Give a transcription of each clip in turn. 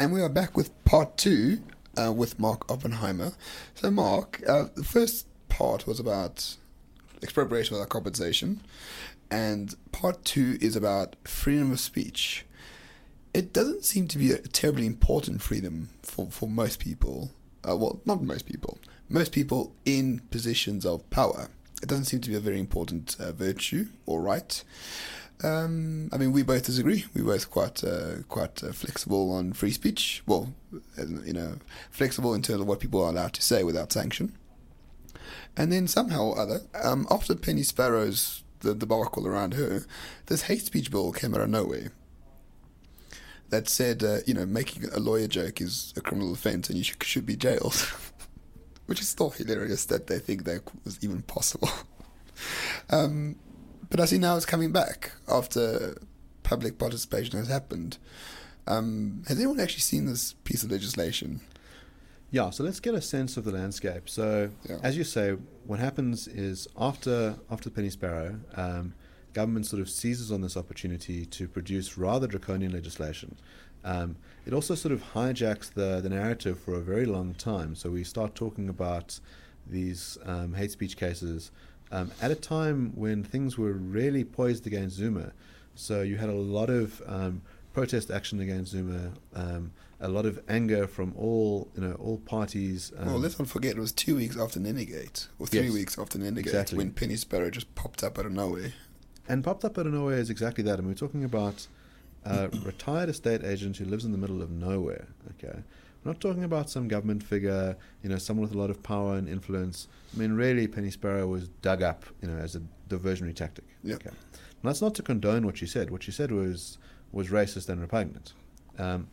And we are back with part two uh, with Mark Oppenheimer. So, Mark, uh, the first part was about expropriation without compensation, and part two is about freedom of speech. It doesn't seem to be a terribly important freedom for, for most people. Uh, well, not most people. Most people in positions of power. It doesn't seem to be a very important uh, virtue or right. Um, I mean, we both disagree. We both quite uh, quite uh, flexible on free speech. Well, you know, flexible in terms of what people are allowed to say without sanction. And then somehow or other, um, after Penny Sparrow's the debacle around her, this hate speech bill came out of nowhere. That said, uh, you know, making a lawyer joke is a criminal offence and you should, should be jailed. Which is still hilarious that they think that was even possible. um, but I see now it's coming back after public participation has happened. Um, has anyone actually seen this piece of legislation? Yeah, so let's get a sense of the landscape. So, yeah. as you say, what happens is after after the Penny Sparrow, um, government sort of seizes on this opportunity to produce rather draconian legislation. Um, it also sort of hijacks the, the narrative for a very long time. So we start talking about these um, hate speech cases um, at a time when things were really poised against Zuma. So you had a lot of um, protest action against Zuma, um, a lot of anger from all you know all parties. well, let's not forget it was two weeks after Nenegate, or three yes, weeks after Nenegate, exactly. when Penny Sparrow just popped up out of nowhere. And popped up out of nowhere is exactly that. And we're talking about a retired estate agent who lives in the middle of nowhere. Okay, we're not talking about some government figure, you know, someone with a lot of power and influence. I mean, really, Penny Sparrow was dug up, you know, as a diversionary tactic. Yep. Okay. And that's not to condone what she said. What she said was was racist and repugnant. Um,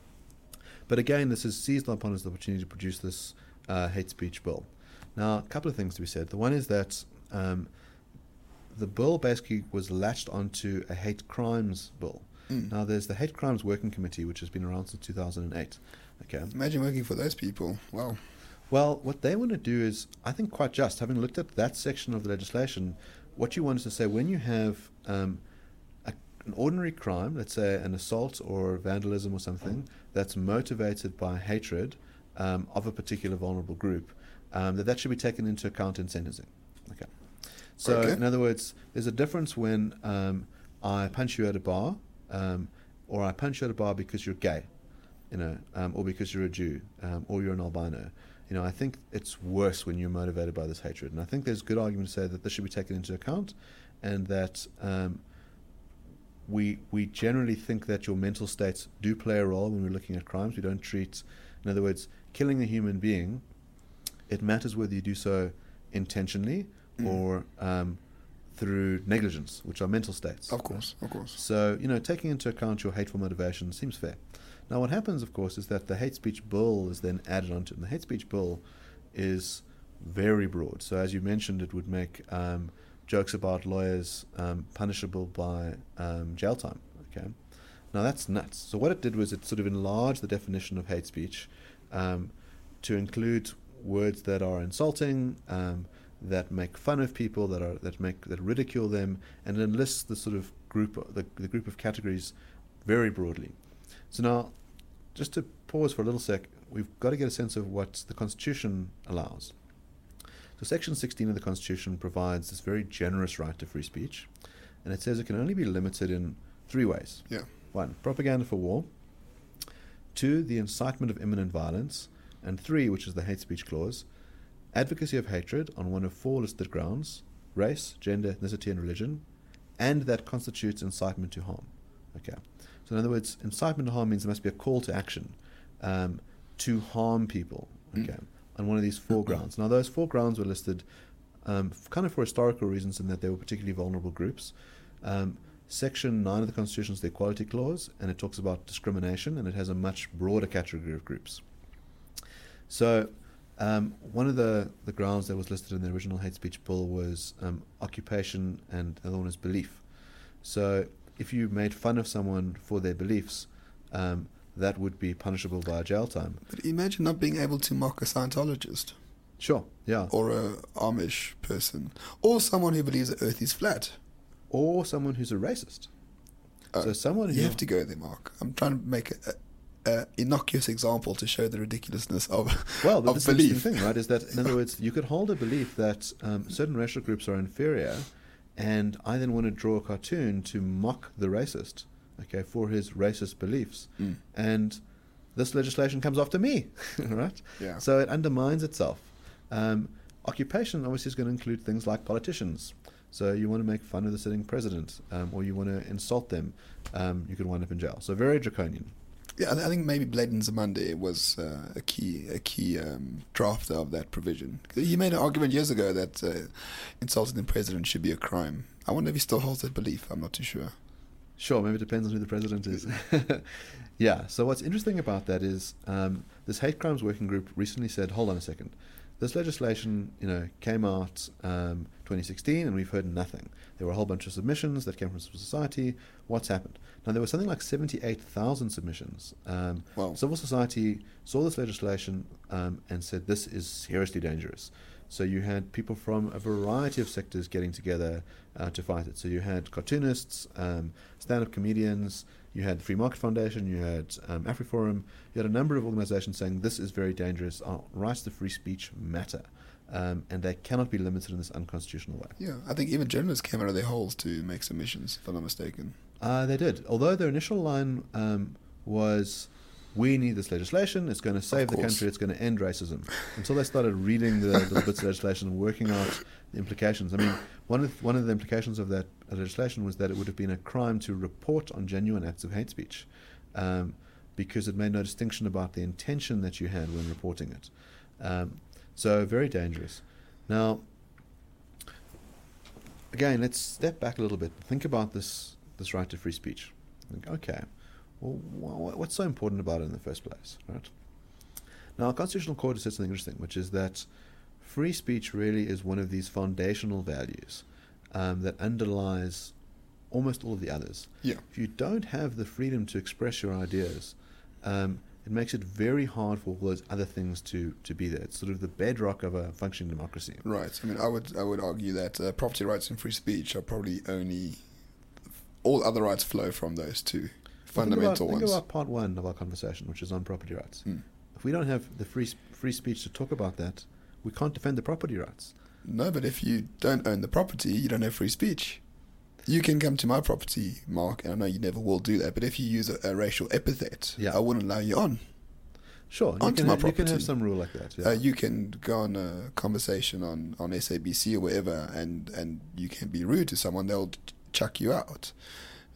but again, this is seized upon as the opportunity to produce this uh, hate speech bill. Now, a couple of things to be said. The one is that um, the bill basically was latched onto a hate crimes bill. Mm. Now, there's the Hate Crimes Working Committee, which has been around since 2008. Okay. Imagine working for those people. Wow. Well, what they want to do is, I think, quite just. Having looked at that section of the legislation, what you want is to say when you have um, a, an ordinary crime, let's say an assault or vandalism or something, that's motivated by hatred um, of a particular vulnerable group, um, that that should be taken into account in sentencing. Okay. So, okay. in other words, there's a difference when um, I punch you at a bar, um, or I punch you at a bar because you're gay you know, um, or because you're a Jew, um, or you're an albino. You know, I think it's worse when you're motivated by this hatred. And I think there's good argument to say that this should be taken into account, and that um, we we generally think that your mental states do play a role when we're looking at crimes. We don't treat, in other words, killing a human being. It matters whether you do so intentionally mm. or um, through negligence, which are mental states. Of course, of course. So you know, taking into account your hateful motivation seems fair. Now, what happens, of course, is that the hate speech bill is then added onto it. And the hate speech bill is very broad. So, as you mentioned, it would make um, jokes about lawyers um, punishable by um, jail time. Okay, now that's nuts. So, what it did was it sort of enlarged the definition of hate speech um, to include words that are insulting, um, that make fun of people, that are that make that ridicule them, and it lists the sort of group the, the group of categories very broadly. So now, just to pause for a little sec, we've got to get a sense of what the Constitution allows. So, Section 16 of the Constitution provides this very generous right to free speech, and it says it can only be limited in three ways. Yeah. One, propaganda for war. Two, the incitement of imminent violence. And three, which is the hate speech clause, advocacy of hatred on one of four listed grounds race, gender, ethnicity, and religion, and that constitutes incitement to harm. Okay. So, in other words, incitement to harm means there must be a call to action um, to harm people. Mm. Okay, mm. on one of these four grounds. Now, those four grounds were listed um, kind of for historical reasons, in that they were particularly vulnerable groups. Um, Section 9 of the Constitution is the Equality Clause, and it talks about discrimination, and it has a much broader category of groups. So, um, one of the, the grounds that was listed in the original hate speech bill was um, occupation, and the other one is belief. So, if you made fun of someone for their beliefs, um, that would be punishable by jail time. But imagine not being able to mock a Scientologist. Sure, yeah. Or a Amish person. Or someone who believes the earth is flat. Or someone who's a racist. Uh, so someone You have to go there, Mark. I'm trying to make a, an innocuous example to show the ridiculousness of Well, but of this belief. interesting thing, right? Is that in other words, you could hold a belief that um, certain racial groups are inferior, and I then want to draw a cartoon to mock the racist, okay, for his racist beliefs, Mm. and this legislation comes after me, right? Yeah. So it undermines itself. Um, occupation obviously is going to include things like politicians. So you want to make fun of the sitting president, um, or you want to insult them, um, you could wind up in jail. So very draconian. Yeah, I think maybe Blade Nzimande was uh, a key a key um, drafter of that provision. He made an argument years ago that uh, insulting the president should be a crime. I wonder if he still holds that belief. I'm not too sure. Sure, maybe it depends on who the president is. yeah, so what's interesting about that is um, this hate crimes working group recently said, hold on a second. This legislation, you know, came out um, 2016 and we've heard nothing. There were a whole bunch of submissions that came from civil society. What's happened? Now, there was something like 78,000 submissions. Um, Wow. Civil society saw this legislation um, and said, this is seriously dangerous. So you had people from a variety of sectors getting together uh, to fight it. So you had cartoonists, um, stand-up comedians, you had the Free Market Foundation, you had um, AfriForum, you had a number of organizations saying this is very dangerous, our rights to free speech matter, um, and they cannot be limited in this unconstitutional way. Yeah, I think even journalists came out of their holes to make submissions, if I'm not mistaken. Uh, they did. Although their initial line um, was, "We need this legislation. It's going to save the country. It's going to end racism." Until they started reading the little bits of legislation and working out the implications. I mean, one of one of the implications of that legislation was that it would have been a crime to report on genuine acts of hate speech, um, because it made no distinction about the intention that you had when reporting it. Um, so very dangerous. Now, again, let's step back a little bit. Think about this this right to free speech. Think, okay, well, wh- what's so important about it in the first place, right? Now, our constitutional court has said something interesting, which is that free speech really is one of these foundational values um, that underlies almost all of the others. Yeah. If you don't have the freedom to express your ideas, um, it makes it very hard for all those other things to, to be there. It's sort of the bedrock of a functioning democracy. Right. I mean, I would I would argue that uh, property rights and free speech are probably only all other rights flow from those two fundamental think about, ones. Think about part one of our conversation, which is on property rights. Hmm. If we don't have the free free speech to talk about that, we can't defend the property rights. No, but if you don't own the property, you don't have free speech. You can come to my property, Mark, and I know you never will do that, but if you use a, a racial epithet, Yeah. I wouldn't allow you on. Sure, you Onto can, my have, you can have some rule like that. Yeah. Uh, you can go on a conversation on, on SABC or wherever, and, and you can be rude to someone, they'll chuck you out.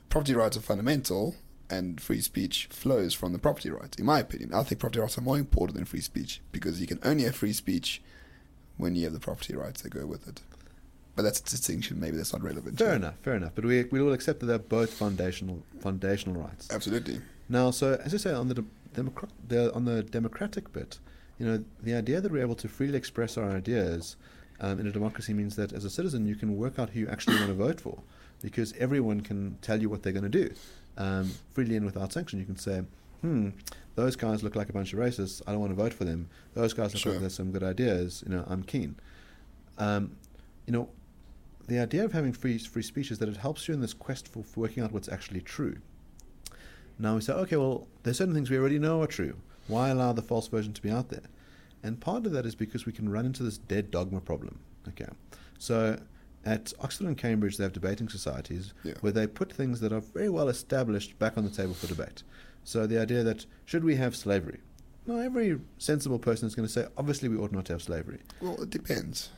Property rights are fundamental, and free speech flows from the property rights, in my opinion. I think property rights are more important than free speech because you can only have free speech when you have the property rights that go with it. But that's a distinction. Maybe that's not relevant. fair enough, fair enough. But we we will accept that they're both foundational foundational rights. Absolutely. Now, so as I say on the, de- democra- the on the democratic bit, you know, the idea that we're able to freely express our ideas um, in a democracy means that as a citizen you can work out who you actually want to vote for, because everyone can tell you what they're going to do um, freely and without sanction. You can say, "Hmm, those guys look like a bunch of racists. I don't want to vote for them. Those guys look Sure. like there's some good ideas. You know, I'm keen." Um, you know, the idea of having free free speech is that it helps you in this quest for, for working out what's actually true. Now we say, okay, well, there's certain things we already know are true. Why allow the false version to be out there? And part of that is because we can run into this dead dogma problem. Okay, so at Oxford and Cambridge, they have debating societies Yeah. where they put things that are very well established back on the table for debate. So the idea that should we have slavery? No, every sensible person is going to say, obviously, we ought not to have slavery. Well, it depends.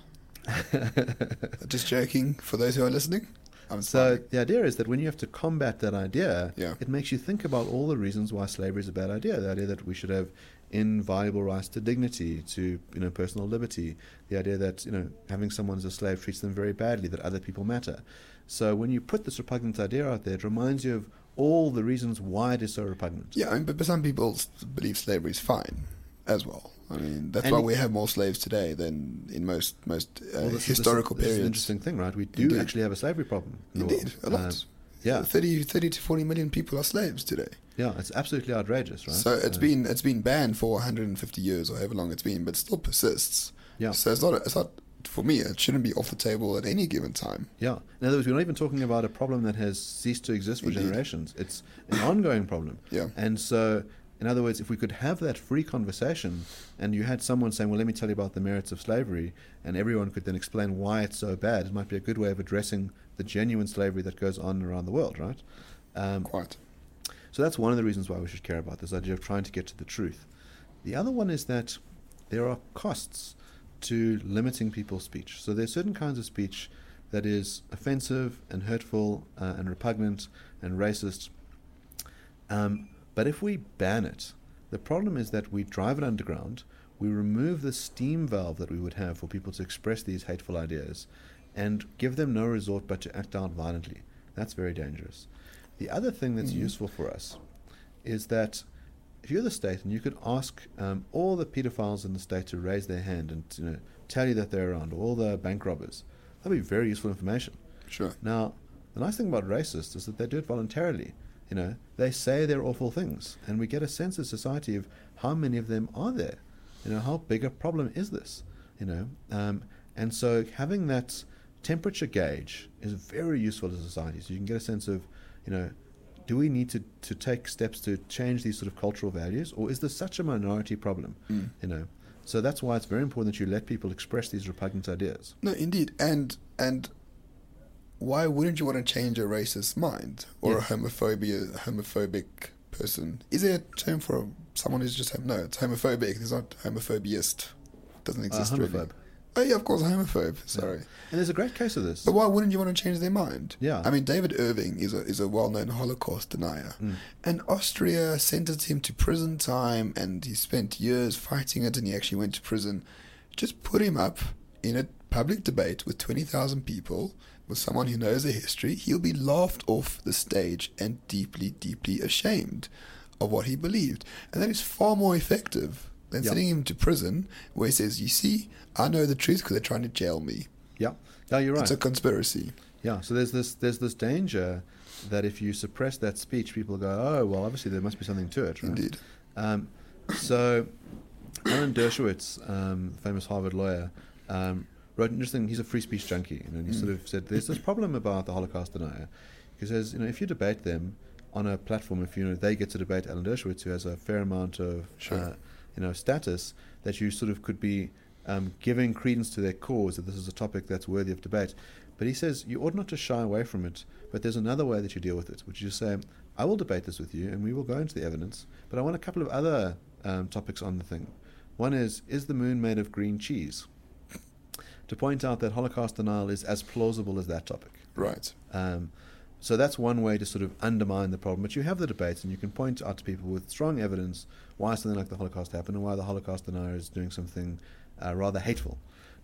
Just joking. For those who are listening, I'm So sorry. the idea is that when you have to combat that idea, Yeah. it makes you think about all the reasons why slavery is a bad idea. The idea that we should have inviolable rights to dignity, to you know personal liberty. The idea that you know having someone as a slave treats them very badly. That other people matter. So when you put this repugnant idea out there, it reminds you of all the reasons why it is so repugnant. Yeah, I mean, but, but some people believe slavery is fine as well. I mean, that's And why we have more slaves today than in most most uh, Well, this historical this, is- this is an periods. interesting thing, right? We do Indeed. actually have a slavery problem. Indeed, a lot. Um, yeah, 30, 30 to 40 million people are slaves today. yeah, it's absolutely outrageous, right? So it's Uh, been it's been banned for 150 years or however long it's been, but still persists. Yeah. So it's not it's not for me. It shouldn't be off the table at any given time. Yeah. In other words, we're not even talking about a problem that has ceased to exist for Indeed. generations. It's an ongoing problem. Yeah. And so, In other words, if we could have that free conversation and you had someone saying, Well, let me tell you about the merits of slavery, and everyone could then explain why it's so bad, it might be a good way of addressing the genuine slavery that goes on around the world, right? Um, Quite. so that's one of the reasons why we should care about this idea of trying to get to the truth. The other one is that there are costs to limiting people's speech. So there are certain kinds of speech that is offensive and hurtful uh, and repugnant and racist. Um, but if we ban it, the problem is that we drive it underground, we remove the steam valve that we would have for people to express these hateful ideas, and give them no resort but to act out violently. That's very dangerous. The other thing that's Mhm. useful for us is that if you're the state and you could ask um, all the pedophiles in the state to raise their hand and you know, tell you that they're around, or all the bank robbers, that'd be very useful information. Sure. Now, the nice thing about racists is that they do it voluntarily. You know, they say they're awful things, and we get a sense of society of how many of them are there. You know, how big a problem is this? You know, um, and so having that temperature gauge is very useful to society. So you can get a sense of, you know, do we need to, to take steps to change these sort of cultural values, or is this such a minority problem? Mm. You know, so that's why it's very important that you let people express these repugnant ideas. No, indeed, and and why wouldn't you want to change a racist mind or Yes. a homophobia homophobic person? Is there a term for someone who's just no? It's homophobic. It's not homophobiast. Doesn't Uh, exist really. Oh yeah, of course, homophobe. Sorry, And there's a great case of this. but why wouldn't you want to change their mind? Yeah. I mean, David Irving is a is a well known Holocaust denier, Mm. and Austria sentenced him to prison time, and he spent years fighting it, and he actually went to prison. Just put him up in a public debate with twenty thousand people with someone who knows the history. He'll be laughed off the stage and deeply, deeply ashamed of what he believed, and that is far more effective than Yeah. sending him to prison, where he says, "You see, I know the truth because they're trying to jail me." Yeah, no, you're right. It's a conspiracy. yeah, so there's this there's this danger that if you suppress that speech, people go, oh well, obviously there must be something to it, right? Indeed. Um, so Alan Dershowitz, um, famous Harvard lawyer, um, wrote an interesting. He's a free speech junkie, you know, and he Mm. sort of said there's this problem about the Holocaust denier. He says, you know, if you debate them on a platform, if you know they get to debate Alan Dershowitz, who has a fair amount of Sure. uh, you know status, that you sort of could be um, giving credence to their cause that this is a topic that's worthy of debate. But he says you ought not to shy away from it. But there's another way that you deal with it, which is to say, I will debate this with you, and we will go into the evidence. But I want a couple of other um, topics on the thing. One is, is the moon made of green cheese? To point out that Holocaust denial is as plausible as that topic. Right. Um, so that's one way to sort of undermine the problem. But you have the debates, and you can point out to people with strong evidence why something like the Holocaust happened and why the Holocaust denier is doing something uh, rather hateful.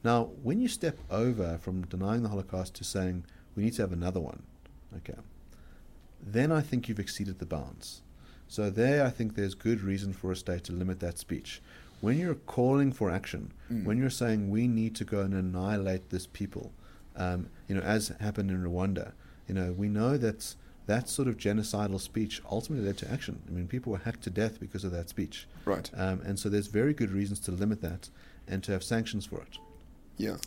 Now, when you step over from denying the Holocaust to saying we need to have another one, okay, then I think you've exceeded the bounds. So there, I think there's good reason for a state to limit that speech. When you're calling for action, Mm. when you're saying we need to go and annihilate this people, um, you know, as happened in Rwanda, you know, we know that that sort of genocidal speech ultimately led to action. I mean, people were hacked to death because of that speech, Right. um, and so there's very good reasons to limit that and to have sanctions for it. Yeah.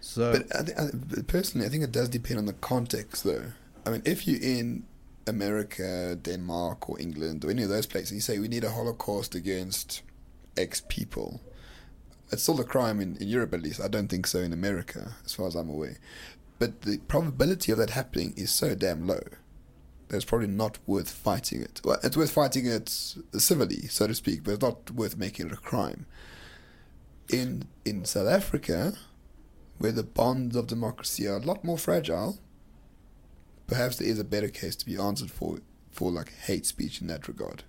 So, But I th- I, personally, I think it does depend on the context, though. I mean, if you're in America, Denmark, or England, or any of those places, you say we need a Holocaust against X people. It's still a crime in, in Europe, at least. I don't think so in America, as far as I'm aware. But the probability of that happening is so damn low that it's probably not worth fighting it. Well, it's worth fighting it civilly, so to speak, but it's not worth making it a crime. In in South Africa, where the bonds of democracy are a lot more fragile, perhaps there is a better case to be answered for for like hate speech in that regard.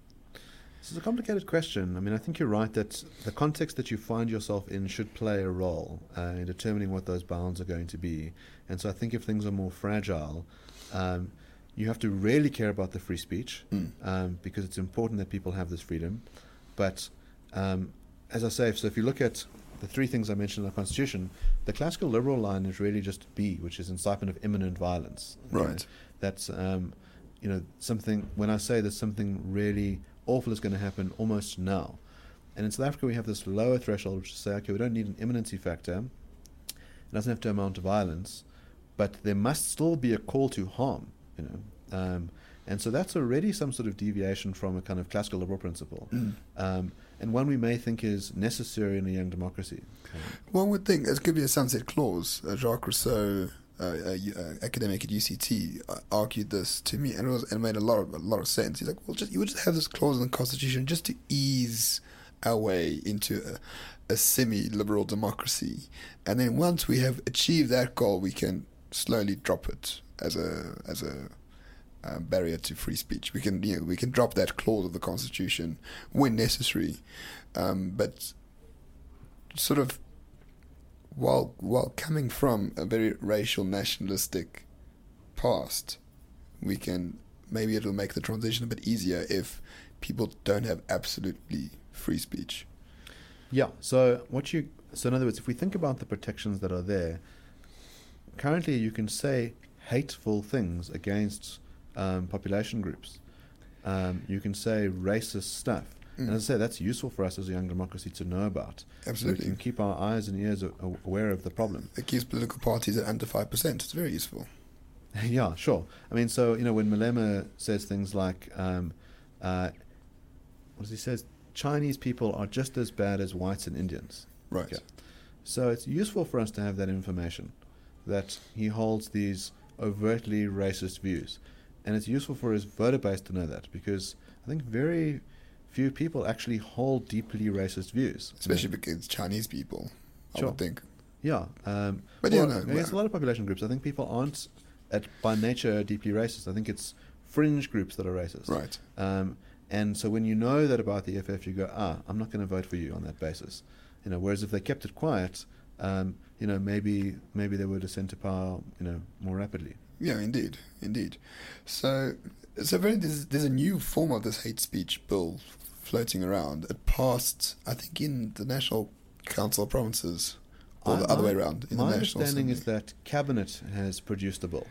This is a complicated question. I mean, I think you're right that the context that you find yourself in should play a role uh, in determining what those bounds are going to be. And so I think if things are more fragile, um, you have to really care about the free speech Mm. um, because it's important that people have this freedom. But um, as I say, so if you look at the three things I mentioned in the Constitution, the classical liberal line is really just B, which is incitement of imminent violence. Right. That's um, you know something. When I say there's something really awful is going to happen almost now, and in South Africa we have this lower threshold, which is say, okay, we don't need an imminency factor. It doesn't have to amount to violence, but there must still be a call to harm. You know, um, And so that's already some sort of deviation from a kind of classical liberal principle, Mm. um, and one we may think is necessary in a young democracy. One would think it could be a sunset clause. Uh, Jacques Rousseau, uh, uh, uh, academic at UCT, uh, argued this to me, and it, was, it made a lot of a lot of sense. He's like, well, just you would just have this clause in the constitution just to ease our way into a, a semi-liberal democracy, and then once we have achieved that goal, we can slowly drop it as a as a um, barrier to free speech. We can you know we can drop that clause of the constitution when necessary, um, but sort of while while coming from a very racial nationalistic past, we can maybe it'll make the transition a bit easier if people don't have absolutely free speech. Yeah. So what you so in other words, if we think about the protections that are there, currently you can say hateful things against um, population groups. Um, you can say racist stuff. And Mm. as I say, that's useful for us as a young democracy to know about. So we Absolutely, can keep our eyes and ears aware of the problem. it keeps political parties at under five percent. It's very useful. yeah, sure. I mean, so you know, when Malema says things like, um, uh, what does he says? Chinese people are just as bad as whites and Indians. Right. Okay. So it's useful for us to have that information, that he holds these overtly racist views, and it's useful for his voter base to know that because I think very few people actually hold deeply racist views. Especially because Chinese people, I Sure. would think. Yeah. Um, But well, yeah, no, guess a lot of population groups. I think people aren't, at by nature, deeply racist. I think it's fringe groups that are racist. Right. Um, and so when you know that about the EFF, you go, ah, I'm not going to vote for you on that basis. You know, whereas if they kept it quiet, um, you know, maybe maybe they would ascend to power, you know, more rapidly. Yeah, indeed, indeed. So, so very there's, there's a new form of this hate speech bill floating around. It passed, I think, in the National Council of Provinces, or I- the other my- way around. In My the National understanding is that cabinet has produced the bill.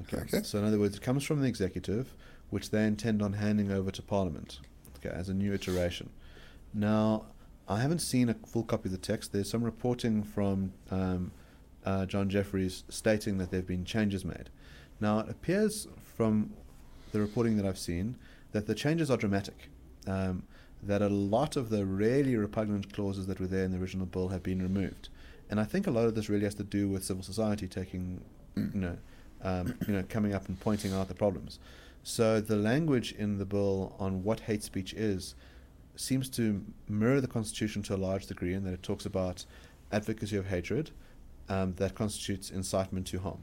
Okay. Okay. So in other words, it comes from the executive, which they intend on handing over to Parliament. Okay, as a new iteration. Now, I haven't seen a full copy of the text. There's some reporting from um, uh, John Jeffries stating that there have been changes made. Now, it appears from the reporting that I've seen that the changes are dramatic. Um, that a lot of the really repugnant clauses that were there in the original bill have been removed. And I think a lot of this really has to do with civil society taking, you know, um, you know, coming up and pointing out the problems. So the language in the bill on what hate speech is seems to mirror the Constitution to a large degree in that it talks about advocacy of hatred um, that constitutes incitement to harm.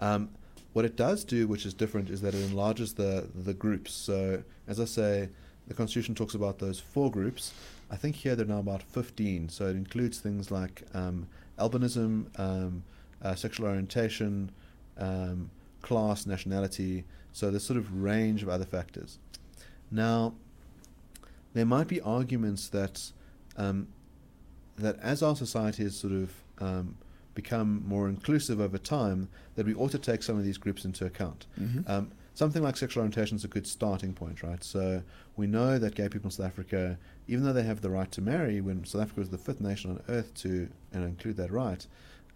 Um, what it does do, which is different, is that it enlarges the the groups. So, as I say, the Constitution talks about those four groups. I think here they're now about 15. So it includes things like um, albinism, um, uh, sexual orientation, um, class, nationality. So there's sort of range of other factors. Now, there might be arguments that um, that as our society is sort of um, become more inclusive over time, that we ought to take some of these groups into account. Mhm. Um, something like sexual orientation is a good starting point, right? So we know that gay people in South Africa, even though they have the right to marry, when South Africa was the fifth nation on earth to know, include that right,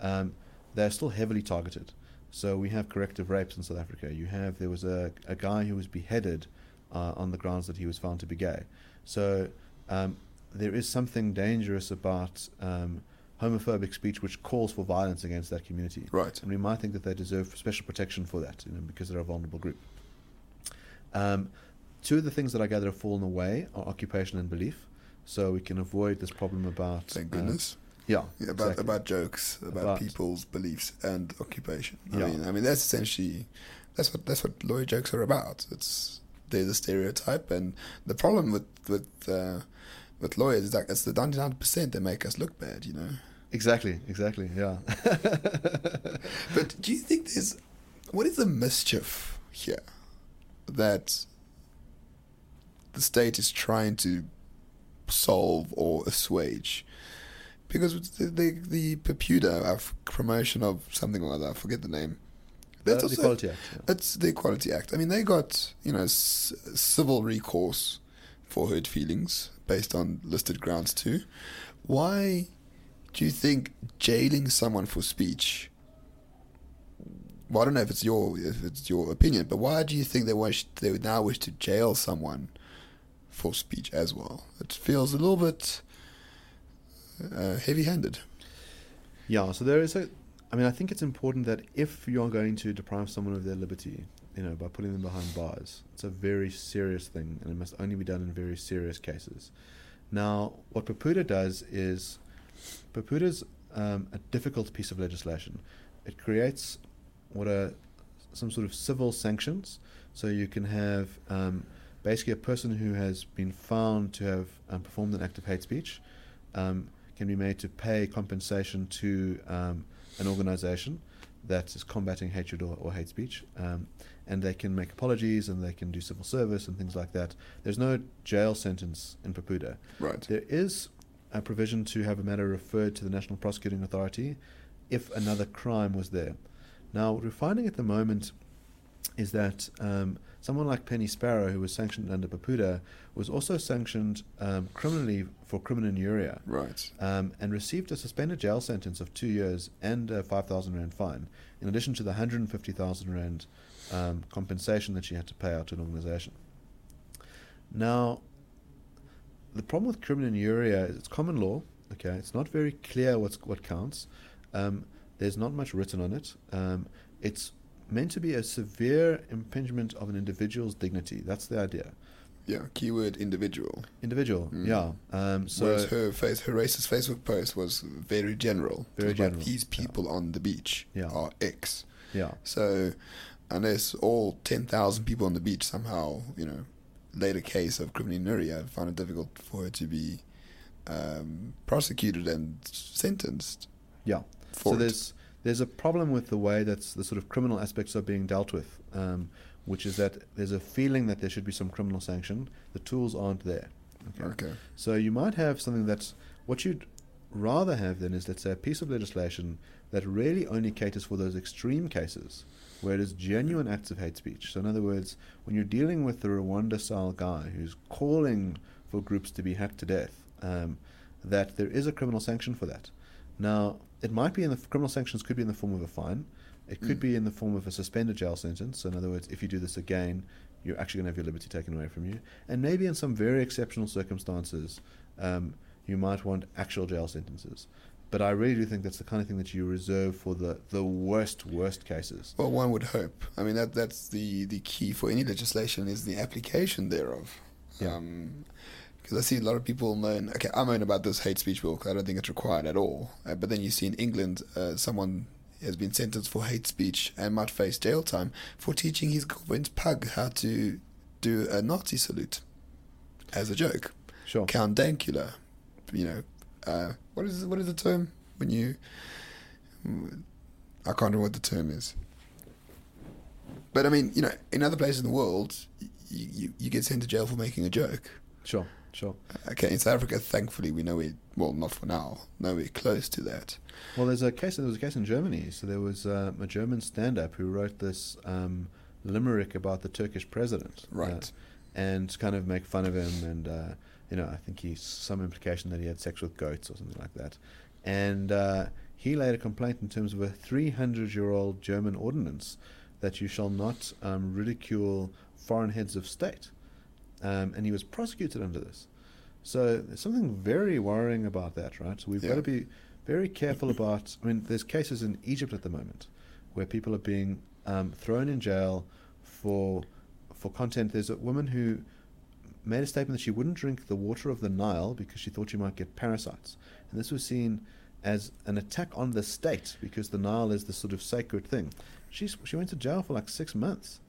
um, they're still heavily targeted. So we have corrective rapes in South Africa. You have there was a, a guy who was beheaded uh, on the grounds that he was found to be gay. So um, there is something dangerous about um, homophobic speech which calls for violence against that community. Right. And we might think that they deserve special protection for that, you know, because they're a vulnerable group. Um, two of the things that I gather have fallen away are occupation and belief. So we can avoid this problem about. Thank uh, goodness. yeah. Yeah, about exactly. about jokes, about, About- people's beliefs and occupation. I Yeah. mean, I mean that's essentially that's what that's what lawyer jokes are about. It's there's a stereotype, and the problem with with uh, with lawyers is that it's the ninety nine percent that make us look bad. You know. Exactly. Exactly. Yeah. But do you think there's what is the mischief here that the state is trying to solve or assuage? Because the the, the of promotion of something like that, I forget the name. Uh, That's the also- Equality Act. yeah. It's the Equality Act. I mean, they got you know s- civil recourse for hurt feelings based on listed grounds too. Why do you think jailing someone for speech well, I don't know if it's your if it's your opinion, but why do you think they wish they would now wish to jail someone for speech as well? It feels a little bit uh, heavy-handed. Yeah, so there is a. I mean, I think it's important that if you're going to deprive someone of their liberty, you know, by putting them behind bars, it's a very serious thing, and it must only be done in very serious cases. Now, what PEPUDA does is, PEPUDA's um, a difficult piece of legislation. It creates what are some sort of civil sanctions. So you can have um, basically a person who has been found to have um, performed an act of hate speech um, can be made to pay compensation to um, an organization that is combating hatred or, or hate speech. Um, and they can make apologies and they can do civil service and things like that. There's no jail sentence in PEPUDA. Right. There is a provision to have a matter referred to the National Prosecuting Authority if another crime was there. Now, what we're finding at the moment is that um, someone like Penny Sparrow, who was sanctioned under PEPUDA, was also sanctioned um, criminally for criminal injuria Right. um, and received a suspended jail sentence of two years and a 5,000 Rand fine, in addition to the 150,000 Rand um, compensation that she had to pay out to an organization. Now, the problem with criminal injuria is it's common law, okay? It's not very clear what's, what counts. Um, there's not much written on it. Um, it's meant to be a severe impingement of an individual's dignity. That's the idea. Yeah. Keyword individual. Individual, Mm. yeah. Um, so Whereas her face, her racist Facebook post was very general. Very was like, general, These yeah. people on the beach Yeah. are X. yeah, So unless all ten thousand people on the beach somehow, you know, a case of criminal injuria, I find it difficult for her to be um, prosecuted and sentenced yeah. for so it. there's there's a problem with the way that the sort of criminal aspects are being dealt with, um, which is that there's a feeling that there should be some criminal sanction. The tools aren't there. Okay. So you might have something that's what you'd rather have then is let's say a piece of legislation that really only caters for those extreme cases where it is genuine acts of hate speech. So in other words, when you're dealing with the Rwanda style guy who's calling for groups to be hacked to death, um, that there is a criminal sanction for that. Now, it might be in the criminal sanctions could be in the form of a fine. It could Mm. be in the form of a suspended jail sentence. So in other words, if you do this again, you're actually going to have your liberty taken away from you. And maybe in some very exceptional circumstances, um, you might want actual jail sentences. But I really do think that's the kind of thing that you reserve for the, the worst, worst cases. Well, one would hope. I mean, that that's the, the key for any legislation is the application thereof. Yeah. because I see a lot of people moan. Okay, I moan about this hate speech bill because I don't think it's required at all. Uh, but then you see in England, uh, someone has been sentenced for hate speech and might face jail time for teaching his girlfriend's pug how to do a Nazi salute as a joke. Sure. Count Dankula, you know, uh, what is what is the term when you? I can't remember what the term is. But I mean, you know, in other places in the world, you, you, you get sent to jail for making a joke. Sure, sure. Okay, in South Africa, thankfully, we know we well, not for now, nowhere close to that. Well, there's a case. There was a case in Germany. So there was uh, a German stand-up who wrote this um, limerick about the Turkish president, uh, Right. and kind of make fun of him. And uh, you know, I think he's some implication that he had sex with goats or something like that. And uh, he laid a complaint in terms of a 300-year-old German ordinance that you shall not um, ridicule foreign heads of state. Um, and he was prosecuted under this. So there's something very worrying about that, right? So we've Yeah. got to be very careful about. I mean, there's cases in Egypt at the moment where people are being um, thrown in jail for for content. There's a woman who made a statement that she wouldn't drink the water of the Nile because she thought she might get parasites, and this was seen as an attack on the state because the Nile is the sort of sacred thing. She's she went to jail for like six months.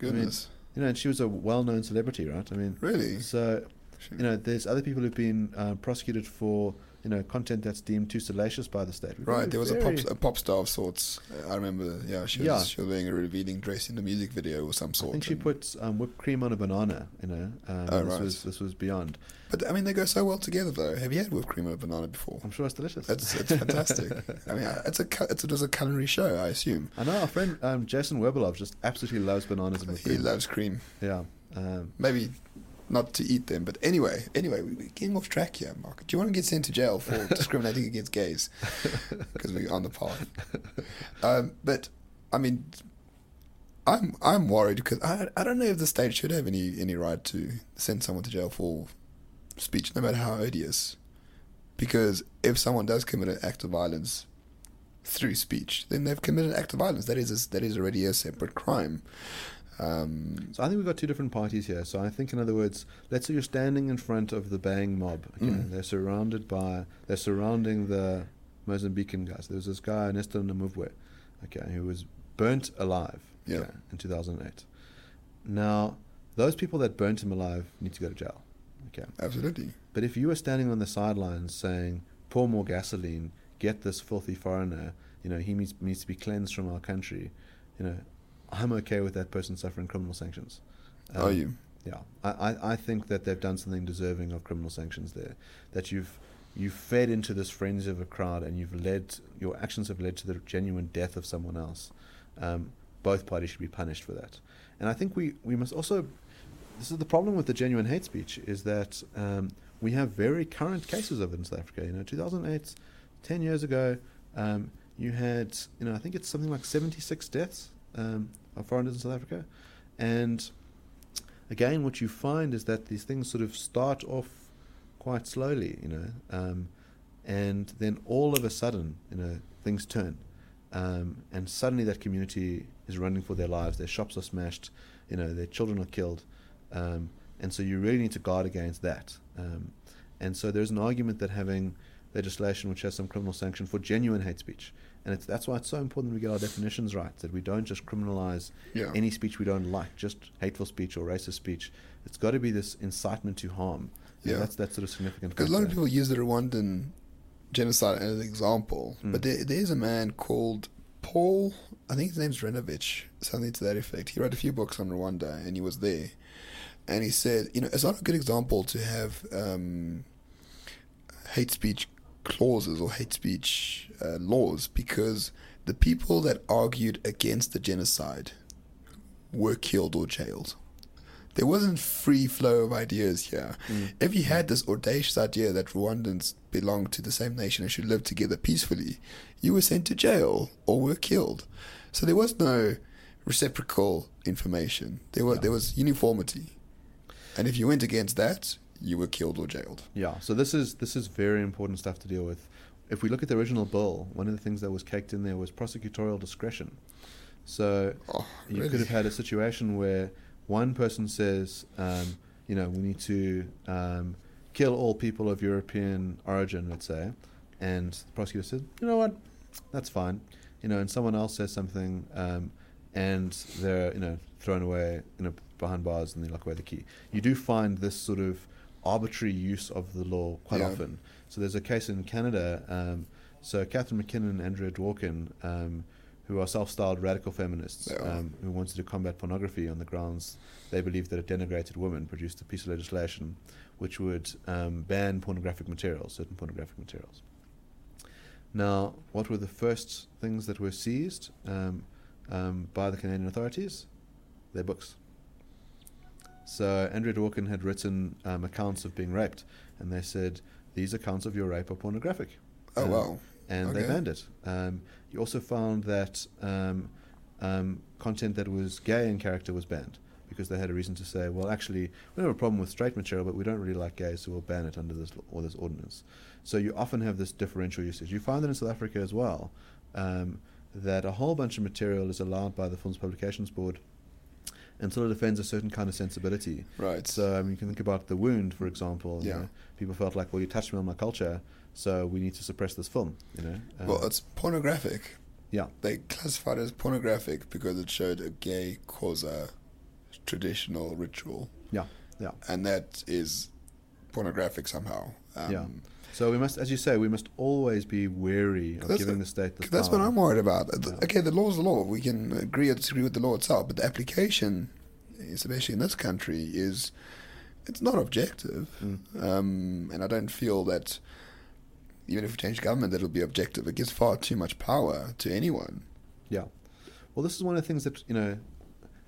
I mean, Goodness, You know, and she was a well-known celebrity, right? I mean, really? so you know, there's other people who've been uh, prosecuted for you know content that's deemed too salacious by the state. We've Right, there was a pop, a pop star of sorts. Uh, I remember, yeah, she was, Yeah. she was wearing a revealing dress in the music video or some sort. I think she and- put um, whipped cream on a banana. You know, um, Oh, this right. was this was beyond. But I mean, they go so well together, though. Have you had whipped cream on a banana before? I'm sure it's delicious. That's it's fantastic. I mean, it's a it's, it was a culinary show, I assume. I know our friend um, Jason Werbeloff just absolutely loves bananas and whipped cream. He loves cream. Yeah. Um, Maybe not to eat them, but anyway, anyway, we're getting off track here, Mark. Do you want to get sent to jail for discriminating against gays? Because we're on the path. Um, but I mean, I'm I'm worried because I I don't know if the state should have any any right to send someone to jail for speech, no matter how odious. Because if someone does commit an act of violence through speech, then they've committed an act of violence. That is a, that is already a separate crime. Um, So I think we've got two different parties here. So I think, in other words, let's say you're standing in front of the Bang mob. Okay, Mm. they're surrounded by, they're surrounding the Mozambican guys. There was this guy Nestor Nhamuave, okay, who was burnt alive. Yeah. okay, in 2008. Now, those people that burnt him alive need to go to jail. Okay. absolutely. But if you were standing on the sidelines saying, "Pour more gasoline, get this filthy foreigner," you know, he needs needs to be cleansed from our country. You know, I'm okay with that person suffering criminal sanctions. Are Um, you? Yeah, I, I, I think that they've done something deserving of criminal sanctions there. That you've you've fed into this frenzy of a crowd, and you've led your actions have led to the genuine death of someone else. Um, both parties should be punished for that. And I think we, we must also. This is the problem with the genuine hate speech is that um, we have very current cases of it in South Africa. You know, 2008, 10 years ago, um, you had, you know, I think it's something like 76 deaths um, of foreigners in South Africa. And again, what you find is that these things sort of start off quite slowly, you know, um, and then all of a sudden, you know, things turn, um, and suddenly that community is running for their lives. Their shops are smashed, you know, their children are killed, um, and so you really need to guard against that. Um, and so there's an argument that having legislation which has some criminal sanction for genuine hate speech, and it's, that's why it's so important we get our definitions right, that we don't just criminalize Yeah. any speech we don't like, just hateful speech or racist speech. It's got to be this incitement to harm. Yeah. that's that's sort of significant. Because a lot of people use the Rwandan genocide as an example, Mm. but there, there's a man called Paul. I think his name's Renovich, something to that effect. He wrote a few books on Rwanda, and he was there. And he said, you know, it's not a good example to have um, hate speech clauses or hate speech uh, laws because the people that argued against the genocide were killed or jailed. There wasn't free flow of ideas here. Mm. If you had this audacious idea that Rwandans belong to the same nation and should live together peacefully, you were sent to jail or were killed. So there was no reciprocal information. There was there was uniformity, and if you went against that, you were killed or jailed. Yeah, so this is this is very important stuff to deal with. If we look at the original bill, one of the things that was caked in there was prosecutorial discretion. So Oh, you really? could have had a situation where one person says, um, you know, we need to um, kill all people of European origin, let's say, and the prosecutor says, you know what, that's fine, you know, and someone else says something, um, and they're you know thrown away, you know, behind bars, and they lock away the key. You do find this sort of arbitrary use of the law quite Yeah. often. So there's a case in Canada. Um, so Catharine MacKinnon and Andrea Dworkin, um, who are self-styled radical feminists, are. um, who wanted to combat pornography on the grounds they believed that it denigrated women, produced a piece of legislation which would um, ban pornographic materials, certain pornographic materials. Now, what were the first things that were seized um, um, by the Canadian authorities? Their books. So Andrea Dworkin had written um, accounts of being raped, and they said these accounts of your rape are pornographic. Oh Um, wow. and they banned it. Um, you also found that um, um, content that was gay in character was banned because they had a reason to say, well, actually, we have a problem with straight material, but we don't really like gays, so we'll ban it under this or this ordinance. So you often have this differential usage. You find that in South Africa as well, um, that a whole bunch of material is allowed by the Films Publications Board until it offends a certain kind of sensibility. Right. So I mean, you can think about the wound, for example. you Yeah. know, people felt like, well, you touched me on my culture, so we need to suppress this film. You know. Um, well, it's pornographic. yeah, They classified it as pornographic because it showed a gay cause a traditional ritual, yeah, yeah. and that is pornographic somehow. Um, Yeah. So we must, as you say, we must always be wary of giving the- the state the that's what. I'm worried about. Yeah. Okay, the law is the law. We can agree or disagree with the law itself, but the application, especially in this country, is it's not objective. Mm. Um, and I don't feel that even if we change government, that it'll be objective. It gives far too much power to anyone. Yeah. Well, this is one of the things that you know,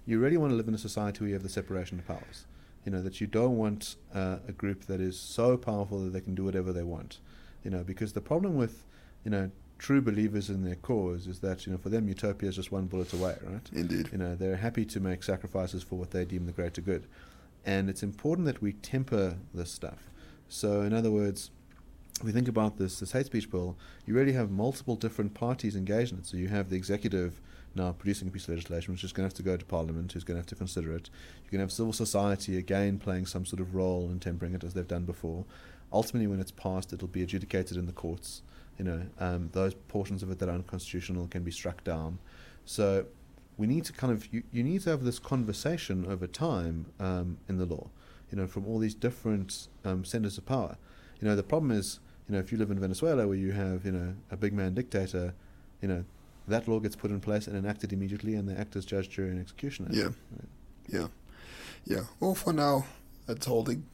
you really want to live in a society where you have the separation of powers. You know that you don't want uh, a group that is so powerful that they can do whatever they want. You know, because the problem with you know true believers in their cause is that you know for them utopia is just one bullet away, right? Indeed. You know they're happy to make sacrifices for what they deem the greater good, and it's important that we temper this stuff. So in other words, if we think about this this hate speech bill, you really have multiple different parties engaged in it. So you have the executive now producing a piece of legislation, which is going to have to go to Parliament, who's going to have to consider it. You're going to have civil society again playing some sort of role in tempering it as they've done before. Ultimately, when it's passed, it'll be adjudicated in the courts. You know, um, those portions of it that are unconstitutional can be struck down. So we need to kind of you, you need to have this conversation over time um, in the law. You know, from all these different um, centers of power. You know, the problem is, you know, if you live in Venezuela where you have, you know, a big man dictator, you know, that law gets put in place and enacted immediately, and they act as judge, jury, and executioner. Yeah, yeah, yeah. Well, for now, it's holding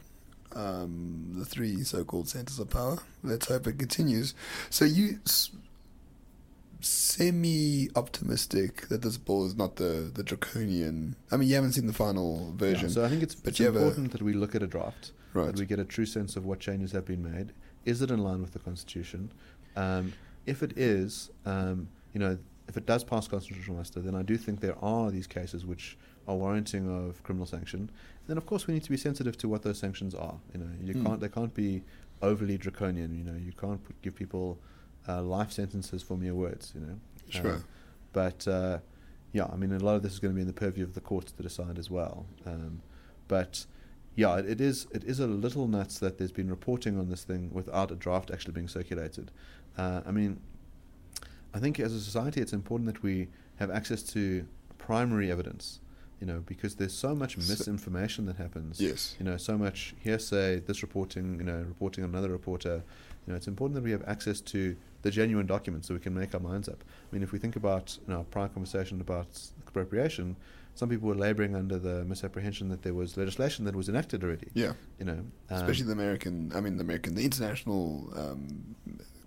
um, the three so-called centers of power. Let's hope it continues. So you s- semi-optimistic that this bill is not the the draconian. I mean, you haven't seen the final version, Yeah, so I think it's, but it's you have a- important that we look at a draft, right? that we get a true sense of what changes have been made. Is it in line with the Constitution? Um, if it is, um, you know, if it does pass constitutional muster, then I do think there are these cases which are warranting of criminal sanction. Then, of course, we need to be sensitive to what those sanctions are. You know, you Hmm. can't they can't be overly draconian. You know, you can't put, give people uh, life sentences for mere words. You know, Sure. Um, but uh, yeah, I mean, a lot of this is going to be in the purview of the courts to decide as well. Um, but yeah, it, it is it is a little nuts that there's been reporting on this thing without a draft actually being circulated. Uh, I mean, I think as a society, it's important that we have access to primary evidence. You know, because there's so much misinformation that happens. yes. You know, so much hearsay. This reporting, you know, reporting on another reporter. You know, it's important that we have access to the genuine documents so we can make our minds up. I mean, if we think about you know, our prior conversation about expropriation, some people were labouring under the misapprehension that there was legislation that was enacted already. Yeah. You know, um, Especially the American. I mean, the American, the international um,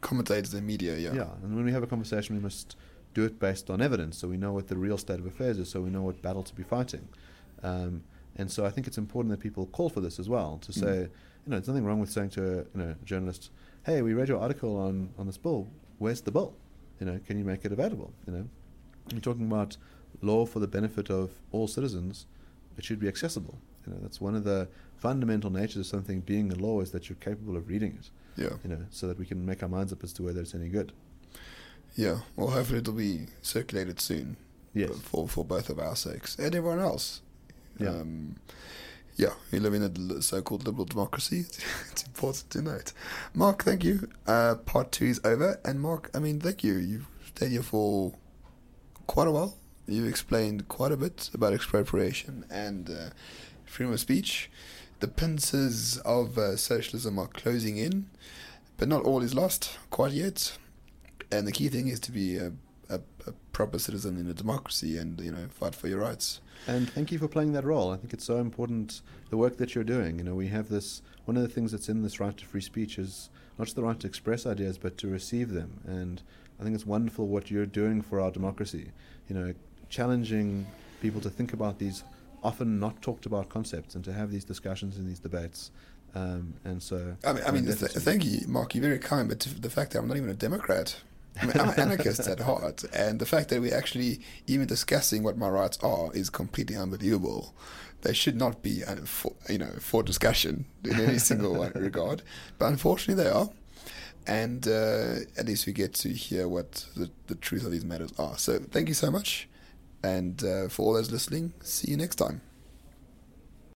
commentators and media. Yeah. Yeah, and when we have a conversation, we must do it based on evidence, so we know what the real state of affairs is, so we know what battle to be fighting. Um, and so I think it's important that people call for this as well to Mm. say, you know, there's nothing wrong with saying to a, you know, journalist, "Hey, we read your article on on this bill. Where's the bill? You know, can you make it available? You know, you're talking about law for the benefit of all citizens. It should be accessible. You know, that's one of the fundamental natures of something being a law is that you're capable of reading it. Yeah. You know, so that we can make our minds up as to whether it's any good. Yeah. Well, hopefully it'll be circulated soon. Yes. For for both of our sakes and everyone else. Yeah. Um, yeah, we live in a so-called liberal democracy. it's important to note. Mark, thank you. Uh, part two is over, and Mark, I mean, thank you. You've stayed here for quite a while. You explained quite a bit about expropriation and uh, freedom of speech. The pincers of uh, socialism are closing in, but not all is lost quite yet. And the key thing is to be a, a, a proper citizen in a democracy and you know fight for your rights. And thank you for playing that role. I think it's so important the work that you're doing. You know, we have this one of the things that's in this right to free speech is not just the right to express ideas, but to receive them. And I think it's wonderful what you're doing for our democracy. You know, challenging people to think about these often not talked about concepts and to have these discussions and these debates. Um, and so, I mean, I mean, th- thank you, Mark. You're very kind, but the fact that I'm not even a Democrat, I mean, I'm an anarchist at heart, and the fact that we're actually even discussing what my rights are is completely unbelievable. They should not be, for, you know, for discussion in any single regard, but unfortunately they are. And uh, at least we get to hear what the, the truth of these matters are. So thank you so much, and uh, for all those listening, see you next time.